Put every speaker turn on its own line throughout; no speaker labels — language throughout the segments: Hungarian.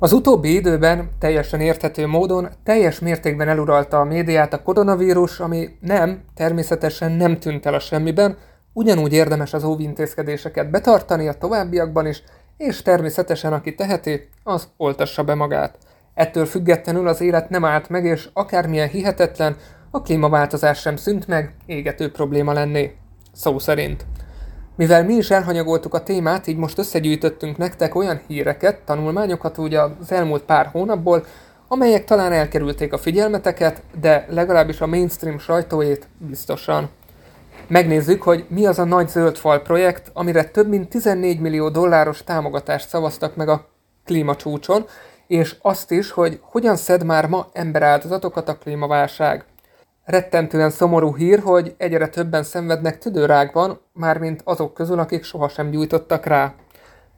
Az utóbbi időben teljesen érthető módon teljes mértékben eluralta a médiát a koronavírus, ami nem, természetesen nem tűnt el a semmiben, ugyanúgy érdemes az óvintézkedéseket betartani a továbbiakban is, és természetesen aki teheti, az oltassa be magát. Ettől függetlenül az élet nem állt meg, és akármilyen hihetetlen, a klímaváltozás sem szűnt meg, égető probléma lenné. Szó szerint. Mivel mi is elhanyagoltuk a témát, így most összegyűjtöttünk nektek olyan híreket, tanulmányokat ugye az elmúlt pár hónapból, amelyek talán elkerülték a figyelmeteket, de legalábbis a mainstream sajtóét biztosan. Megnézzük, hogy mi az a nagy zöld fal projekt, amire több mint 14 millió dolláros támogatást szavaztak meg a klímacsúcson, és azt is, hogy hogyan szed már ma emberáldozatokat a klímaválság. Rettentően szomorú hír, hogy egyre többen szenvednek tüdőrákban, mármint azok közül, akik sohasem gyújtottak rá.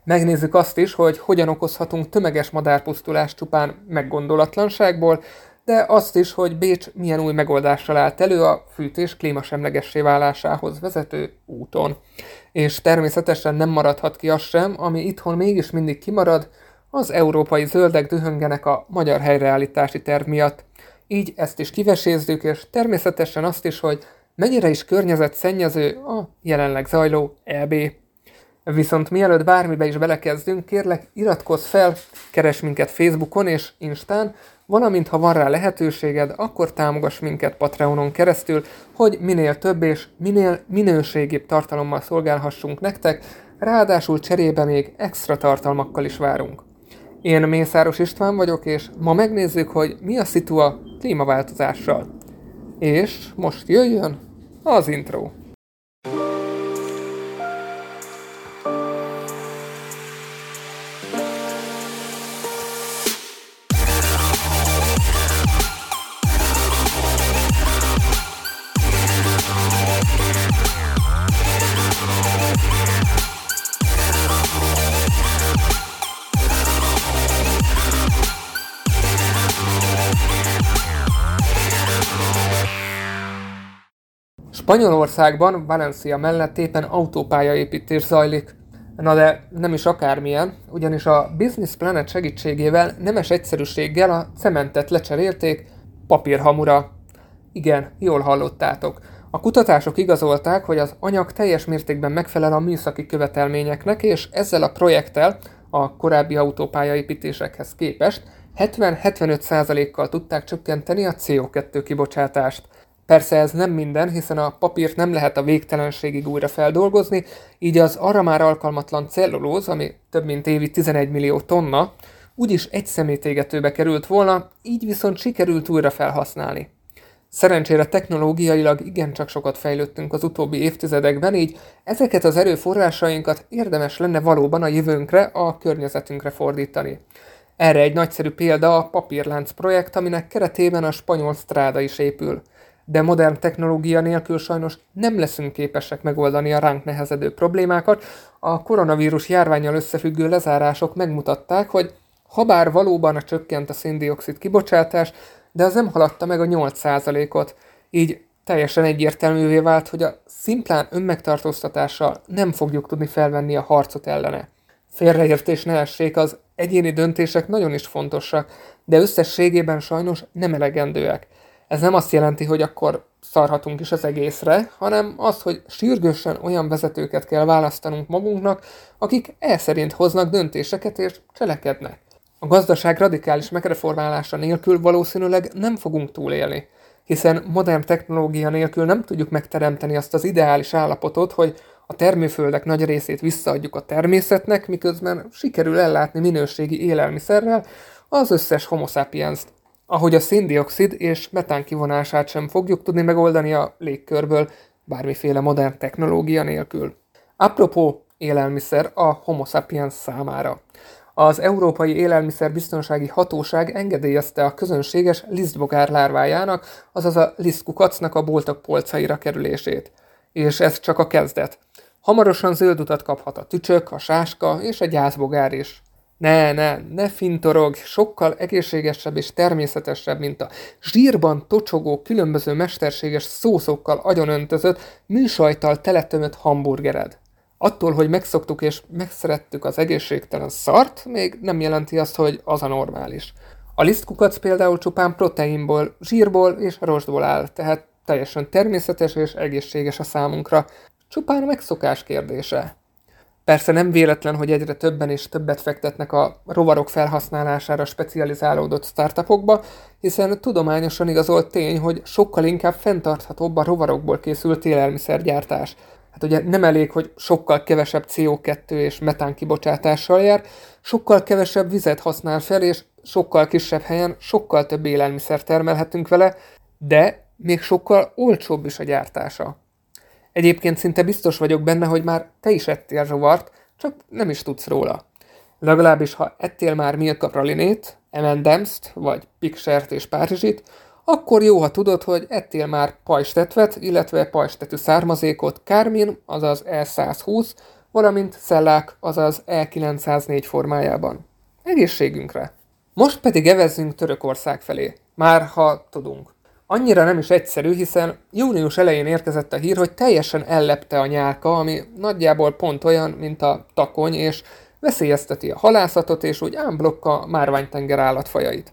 Megnézzük azt is, hogy hogyan okozhatunk tömeges madárpusztulást csupán meggondolatlanságból, de azt is, hogy Bécs milyen új megoldással állt elő a fűtés klímasemlegessé válásához vezető úton. És természetesen nem maradhat ki az sem, ami itthon mégis mindig kimarad, az európai zöldek dühöngenek a magyar helyreállítási terv miatt. Így ezt is kivesézzük, és természetesen azt is, hogy mennyire is környezetszennyező a jelenleg zajló EB. Viszont mielőtt bármibe is belekezdünk, kérlek iratkozz fel, keres minket Facebookon és Instán, valamint ha van rá lehetőséged, akkor támogass minket Patreonon keresztül, hogy minél több és minél minőségibb tartalommal szolgálhassunk nektek, ráadásul cserébe még extra tartalmakkal is várunk. Én Mészáros István vagyok, és ma megnézzük, hogy mi a szitu a klímaváltozással. És most jöjjön az intro. Spanyolországban, Valencia mellett éppen autópályaépítés zajlik. Na de nem is akármilyen, ugyanis a Business Planet segítségével nemes egyszerűséggel a cementet lecserélték papírhamura. Igen, jól hallottátok. A kutatások igazolták, hogy az anyag teljes mértékben megfelel a műszaki követelményeknek, és ezzel a projekttel a korábbi autópályaépítésekhez képest 70-75%-kal tudták csökkenteni a CO2 kibocsátást. Persze ez nem minden, hiszen a papírt nem lehet a végtelenségig újra feldolgozni, így az arra már alkalmatlan cellulóz, ami több mint évi 11 millió tonna, úgyis egy szemétégetőbe került volna, így viszont sikerült újra felhasználni. Szerencsére technológiailag igencsak sokat fejlődtünk az utóbbi évtizedekben, így ezeket az erőforrásainkat érdemes lenne valóban a jövőnkre, a környezetünkre fordítani. Erre egy nagyszerű példa a papírlánc projekt, aminek keretében a spanyol stráda is épül de modern technológia nélkül sajnos nem leszünk képesek megoldani a ránk nehezedő problémákat. A koronavírus járványal összefüggő lezárások megmutatták, hogy habár valóban a csökkent a széndiokszid kibocsátás, de az nem haladta meg a 8%-ot, így teljesen egyértelművé vált, hogy a szimplán önmegtartóztatással nem fogjuk tudni felvenni a harcot ellene. Félreértés ne essék, az egyéni döntések nagyon is fontosak, de összességében sajnos nem elegendőek. Ez nem azt jelenti, hogy akkor szarhatunk is az egészre, hanem az, hogy sürgősen olyan vezetőket kell választanunk magunknak, akik el szerint hoznak döntéseket és cselekednek. A gazdaság radikális megreformálása nélkül valószínűleg nem fogunk túlélni, hiszen modern technológia nélkül nem tudjuk megteremteni azt az ideális állapotot, hogy a termőföldek nagy részét visszaadjuk a természetnek, miközben sikerül ellátni minőségi élelmiszerrel az összes homo sapiens-t ahogy a széndiokszid és metán kivonását sem fogjuk tudni megoldani a légkörből bármiféle modern technológia nélkül. Apropó élelmiszer a Homo sapiens számára. Az Európai Élelmiszerbiztonsági Hatóság engedélyezte a közönséges lisztbogár lárvájának, azaz a lisztkukacnak a boltok polcaira kerülését. És ez csak a kezdet. Hamarosan zöld utat kaphat a tücsök, a sáska és a gyászbogár is. Ne, ne, ne fintorog, sokkal egészségesebb és természetesebb, mint a zsírban tocsogó, különböző mesterséges szószokkal agyonöntözött, műsajtal teletömött hamburgered. Attól, hogy megszoktuk és megszerettük az egészségtelen szart, még nem jelenti azt, hogy az a normális. A lisztkukac például csupán proteinból, zsírból és rostból áll, tehát teljesen természetes és egészséges a számunkra. Csupán a megszokás kérdése. Persze nem véletlen, hogy egyre többen és többet fektetnek a rovarok felhasználására specializálódott startupokba, hiszen tudományosan igazolt tény, hogy sokkal inkább fenntarthatóbb a rovarokból készült élelmiszergyártás. Hát ugye nem elég, hogy sokkal kevesebb CO2 és metán kibocsátással jár, sokkal kevesebb vizet használ fel, és sokkal kisebb helyen sokkal több élelmiszer termelhetünk vele, de még sokkal olcsóbb is a gyártása. Egyébként szinte biztos vagyok benne, hogy már te is ettél rovart, csak nem is tudsz róla. Legalábbis, ha ettél már Milka pralinét, M&M's-t, vagy Piksert és Párizsit, akkor jó, ha tudod, hogy ettél már pajstetvet, illetve pajstetű származékot Kármin, azaz E120, valamint szellák, azaz E904 formájában. Egészségünkre! Most pedig evezzünk Törökország felé, már ha tudunk. Annyira nem is egyszerű, hiszen június elején érkezett a hír, hogy teljesen ellepte a nyálka, ami nagyjából pont olyan, mint a takony, és veszélyezteti a halászatot, és úgy ámblokka márványtenger állatfajait.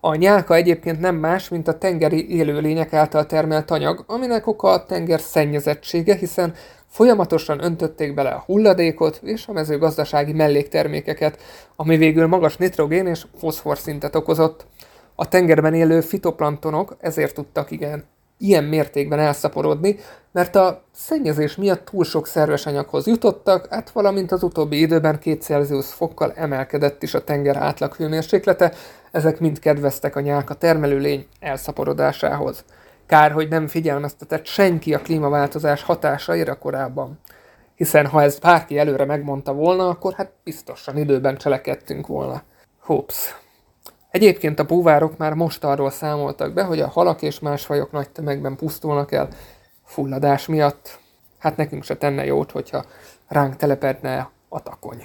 A nyálka egyébként nem más, mint a tengeri élőlények által termelt anyag, aminek oka a tenger szennyezettsége, hiszen folyamatosan öntötték bele a hulladékot és a mezőgazdasági melléktermékeket, ami végül magas nitrogén és foszfor szintet okozott. A tengerben élő fitoplanktonok ezért tudtak igen ilyen mértékben elszaporodni, mert a szennyezés miatt túl sok szerves anyaghoz jutottak, hát valamint az utóbbi időben 2 Celsius fokkal emelkedett is a tenger átlag hőmérséklete, ezek mind kedveztek a nyálka termelőlény elszaporodásához. Kár, hogy nem figyelmeztetett senki a klímaváltozás hatásaira korábban. Hiszen ha ezt bárki előre megmondta volna, akkor hát biztosan időben cselekedtünk volna. Hops. Egyébként a búvárok már most arról számoltak be, hogy a halak és más fajok nagy tömegben pusztulnak el fulladás miatt. Hát nekünk se tenne jót, hogyha ránk telepedne a takony.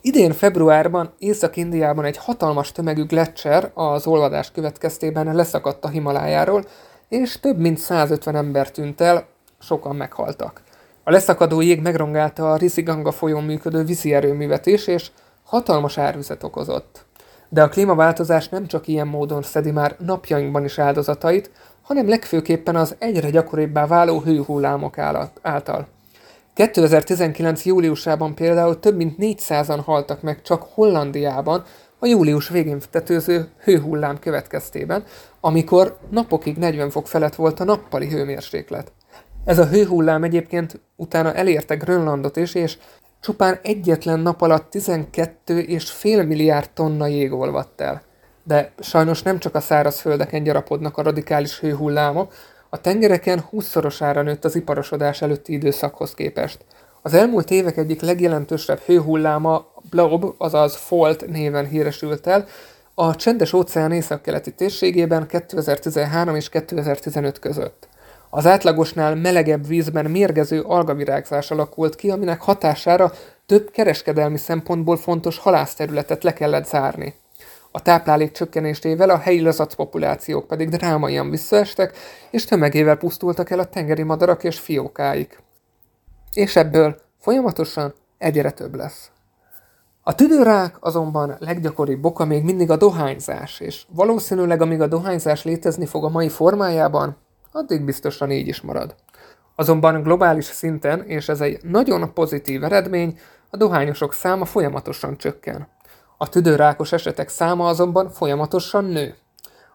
Idén februárban Észak-Indiában egy hatalmas tömegű gletszer az olvadás következtében leszakadt a Himalájáról, és több mint 150 ember tűnt el, sokan meghaltak. A leszakadó jég megrongálta a Riziganga folyón működő vízi erőművet is, és hatalmas árvizet okozott. De a klímaváltozás nem csak ilyen módon szedi már napjainkban is áldozatait, hanem legfőképpen az egyre gyakoribbá váló hőhullámok által. 2019. júliusában például több mint 400-an haltak meg csak Hollandiában a július végén tetőző hőhullám következtében, amikor napokig 40 fok felett volt a nappali hőmérséklet. Ez a hőhullám egyébként utána elérte Grönlandot is, és Csupán egyetlen nap alatt 12,5 milliárd tonna jég olvadt el. De sajnos nem csak a szárazföldeken gyarapodnak a radikális hőhullámok, a tengereken 20-szorosára nőtt az iparosodás előtti időszakhoz képest. Az elmúlt évek egyik legjelentősebb hőhulláma Blob, azaz Fault néven híresült el, a csendes óceán északkeleti térségében 2013 és 2015 között. Az átlagosnál melegebb vízben mérgező algavirágzás alakult ki, aminek hatására több kereskedelmi szempontból fontos halászterületet le kellett zárni. A táplálék csökkenésével a helyi lazacpopulációk pedig drámaian visszaestek, és tömegével pusztultak el a tengeri madarak és fiókáik. És ebből folyamatosan egyre több lesz. A tüdőrák azonban leggyakoribb oka még mindig a dohányzás, és valószínűleg amíg a dohányzás létezni fog a mai formájában, addig biztosan így is marad. Azonban globális szinten, és ez egy nagyon pozitív eredmény, a dohányosok száma folyamatosan csökken. A tüdőrákos esetek száma azonban folyamatosan nő.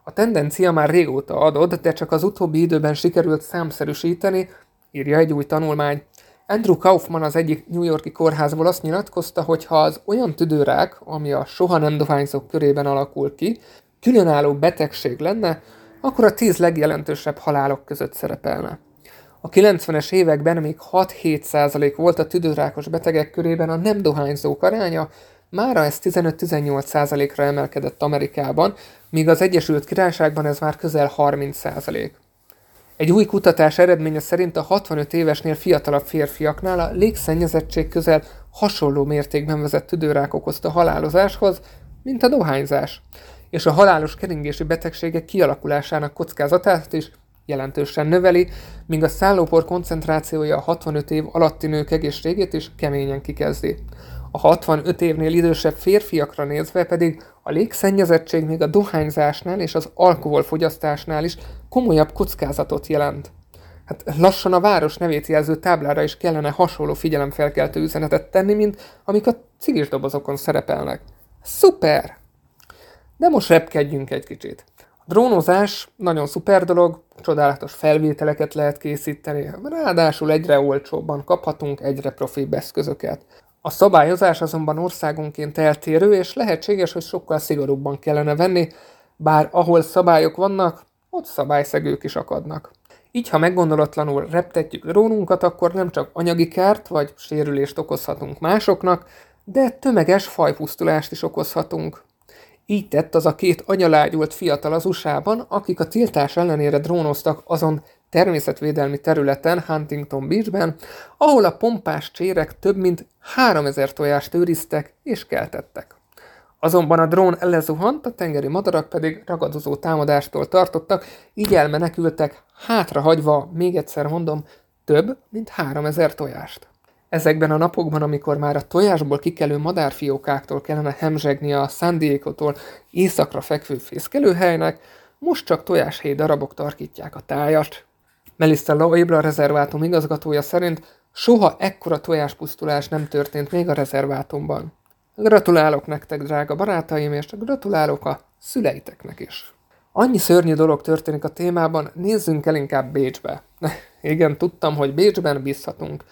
A tendencia már régóta adott, de csak az utóbbi időben sikerült számszerűsíteni, írja egy új tanulmány. Andrew Kaufman az egyik New Yorki kórházból azt nyilatkozta, hogy ha az olyan tüdőrák, ami a soha nem dohányzók körében alakul ki, különálló betegség lenne, akkor a 10 legjelentősebb halálok között szerepelne. A 90-es években még 6-7% volt a tüdőrákos betegek körében a nem dohányzók aránya, mára ez 15-18%-ra emelkedett Amerikában, míg az Egyesült Királyságban ez már közel 30%. Egy új kutatás eredménye szerint a 65 évesnél fiatalabb férfiaknál a légszennyezettség közel hasonló mértékben vezet tüdőrák okozta halálozáshoz, mint a dohányzás és a halálos keringési betegségek kialakulásának kockázatát is jelentősen növeli, míg a szállópor koncentrációja a 65 év alatti nők egészségét is keményen kikezdi. A 65 évnél idősebb férfiakra nézve pedig a légszennyezettség még a dohányzásnál és az alkoholfogyasztásnál is komolyabb kockázatot jelent. Hát lassan a város nevét jelző táblára is kellene hasonló figyelemfelkeltő üzenetet tenni, mint amik a cigis dobozokon szerepelnek. Szuper! De most repkedjünk egy kicsit. A drónozás nagyon szuper dolog, csodálatos felvételeket lehet készíteni, ráadásul egyre olcsóbban kaphatunk egyre profibb eszközöket. A szabályozás azonban országonként eltérő, és lehetséges, hogy sokkal szigorúbban kellene venni, bár ahol szabályok vannak, ott szabályszegők is akadnak. Így, ha meggondolatlanul reptetjük drónunkat, akkor nem csak anyagi kárt vagy sérülést okozhatunk másoknak, de tömeges fajpusztulást is okozhatunk. Így tett az a két anyalágyult fiatal az USA-ban, akik a tiltás ellenére drónoztak azon természetvédelmi területen Huntington Beachben, ahol a pompás csérek több mint 3000 tojást őriztek és keltettek. Azonban a drón lezuhant, a tengeri madarak pedig ragadozó támadástól tartottak, így elmenekültek, hátrahagyva, még egyszer mondom, több mint 3000 tojást. Ezekben a napokban, amikor már a tojásból kikelő madárfiókáktól kellene hemzsegni a San Diego-tól északra fekvő fészkelőhelynek, most csak tojáshéj darabok tarkítják a tájat. Melissa Loebra rezervátum igazgatója szerint soha ekkora tojáspusztulás nem történt még a rezervátumban. Gratulálok nektek, drága barátaim, és gratulálok a szüleiteknek is. Annyi szörnyű dolog történik a témában, nézzünk el inkább Bécsbe. Igen, tudtam, hogy Bécsben bízhatunk.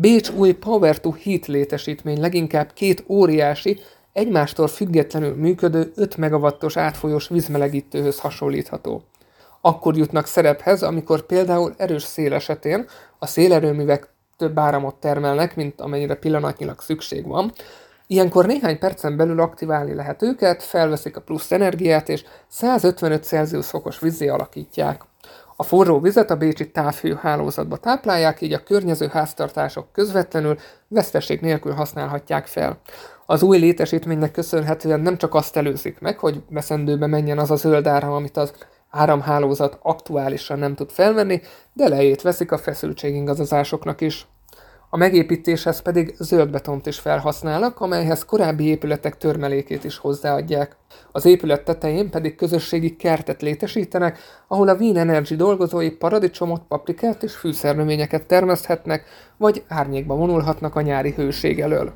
Bécs új Power to Heat létesítmény leginkább két óriási, egymástól függetlenül működő 5 megawattos átfolyós vízmelegítőhöz hasonlítható. Akkor jutnak szerephez, amikor például erős szél esetén a szélerőművek több áramot termelnek, mint amennyire pillanatnyilag szükség van, Ilyenkor néhány percen belül aktiválni lehet őket, felveszik a plusz energiát, és 155 Celsius fokos vízé alakítják. A forró vizet a bécsi távhő hálózatba táplálják, így a környező háztartások közvetlenül veszteség nélkül használhatják fel. Az új létesítménynek köszönhetően nem csak azt előzik meg, hogy veszendőbe menjen az a zöld áram, amit az áramhálózat aktuálisan nem tud felvenni, de lejét veszik a feszültségingazazásoknak is. A megépítéshez pedig zöld betont is felhasználnak, amelyhez korábbi épületek törmelékét is hozzáadják. Az épület tetején pedig közösségi kertet létesítenek, ahol a Wien Energy dolgozói paradicsomot, paprikát és fűszernövényeket termeszthetnek, vagy árnyékba vonulhatnak a nyári hőség elől.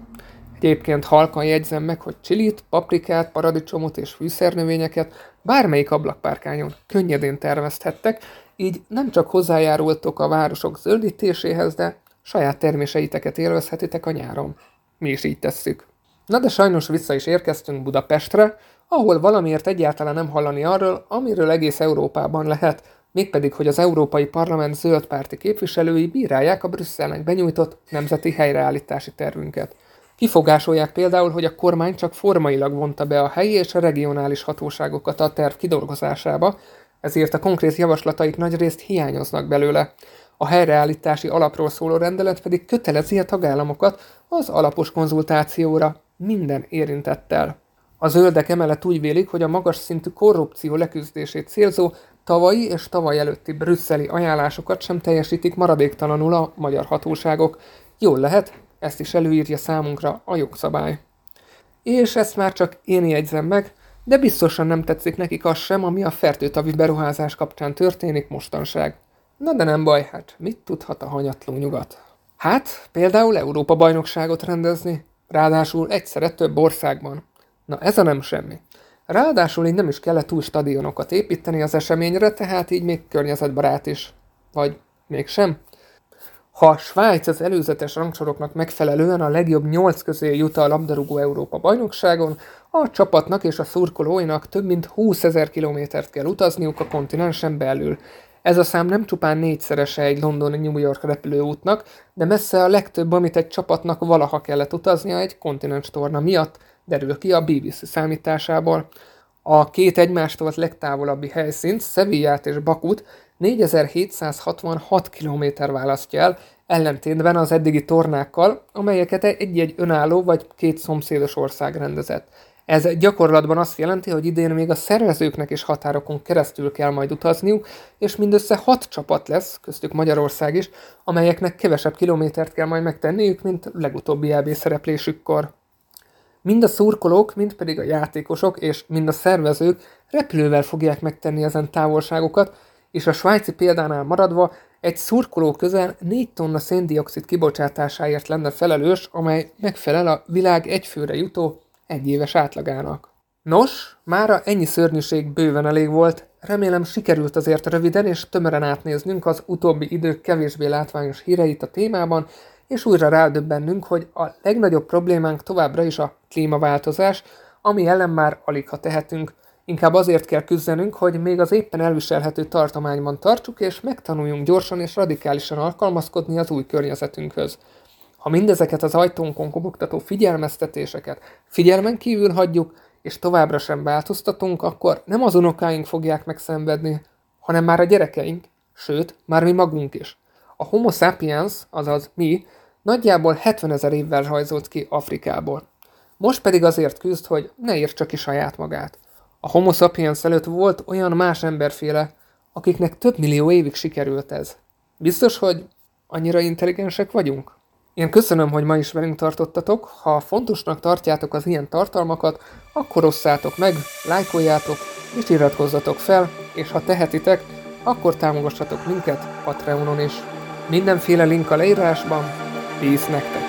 Egyébként halkan jegyzem meg, hogy csilit, paprikát, paradicsomot és fűszernövényeket bármelyik ablakpárkányon könnyedén termeszthettek, így nem csak hozzájárultok a városok zöldítéséhez, de saját terméseiteket élvezhetitek a nyáron. Mi is így tesszük. Na de sajnos vissza is érkeztünk Budapestre, ahol valamiért egyáltalán nem hallani arról, amiről egész Európában lehet, mégpedig, hogy az Európai Parlament zöld párti képviselői bírálják a Brüsszelnek benyújtott nemzeti helyreállítási tervünket. Kifogásolják például, hogy a kormány csak formailag vonta be a helyi és a regionális hatóságokat a terv kidolgozásába, ezért a konkrét javaslataik nagyrészt hiányoznak belőle. A helyreállítási alapról szóló rendelet pedig kötelezi a tagállamokat az alapos konzultációra minden érintettel. A zöldek emellett úgy vélik, hogy a magas szintű korrupció leküzdését célzó tavalyi és tavaly előtti brüsszeli ajánlásokat sem teljesítik maradéktalanul a magyar hatóságok. Jól lehet, ezt is előírja számunkra a jogszabály. És ezt már csak én jegyzem meg, de biztosan nem tetszik nekik az sem, ami a fertőtavi beruházás kapcsán történik mostanság. Na de nem baj, hát mit tudhat a hanyatló nyugat? Hát, például Európa bajnokságot rendezni, ráadásul egyszerre több országban. Na ez a nem semmi. Ráadásul így nem is kellett új stadionokat építeni az eseményre, tehát így még környezetbarát is. Vagy mégsem? Ha Svájc az előzetes rangsoroknak megfelelően a legjobb nyolc közé jut a labdarúgó Európa bajnokságon, a csapatnak és a szurkolóinak több mint 20 ezer kilométert kell utazniuk a kontinensen belül. Ez a szám nem csupán négyszerese egy londoni New York repülőútnak, de messze a legtöbb, amit egy csapatnak valaha kellett utaznia egy kontinens torna miatt, derül ki a BBC számításából. A két egymástól legtávolabbi helyszínt, Sevillát és Bakut 4766 km választja el, ellentétben az eddigi tornákkal, amelyeket egy-egy önálló vagy két szomszédos ország rendezett. Ez gyakorlatban azt jelenti, hogy idén még a szervezőknek is határokon keresztül kell majd utazniuk, és mindössze hat csapat lesz, köztük Magyarország is, amelyeknek kevesebb kilométert kell majd megtenniük, mint legutóbbi EB szereplésükkor. Mind a szurkolók, mind pedig a játékosok és mind a szervezők repülővel fogják megtenni ezen távolságokat, és a svájci példánál maradva egy szurkoló közel 4 tonna széndiokszid kibocsátásáért lenne felelős, amely megfelel a világ egyfőre jutó egyéves átlagának. Nos, mára ennyi szörnyűség bőven elég volt, remélem sikerült azért röviden és tömören átnéznünk az utóbbi idők kevésbé látványos híreit a témában, és újra rádöbbennünk, hogy a legnagyobb problémánk továbbra is a klímaváltozás, ami ellen már alig ha tehetünk. Inkább azért kell küzdenünk, hogy még az éppen elviselhető tartományban tartsuk, és megtanuljunk gyorsan és radikálisan alkalmazkodni az új környezetünkhöz. Ha mindezeket az ajtónkon kobogtató figyelmeztetéseket figyelmen kívül hagyjuk, és továbbra sem változtatunk, akkor nem az unokáink fogják megszenvedni, hanem már a gyerekeink, sőt, már mi magunk is. A Homo sapiens, azaz mi, nagyjából 70 ezer évvel rajzolt ki Afrikából. Most pedig azért küzd, hogy ne értse ki saját magát. A Homo sapiens előtt volt olyan más emberféle, akiknek több millió évig sikerült ez. Biztos, hogy annyira intelligensek vagyunk? Én köszönöm, hogy ma is velünk tartottatok. Ha fontosnak tartjátok az ilyen tartalmakat, akkor osszátok meg, lájkoljátok, és iratkozzatok fel, és ha tehetitek, akkor támogassatok minket Patreonon is. Mindenféle link a leírásban. Peace nektek!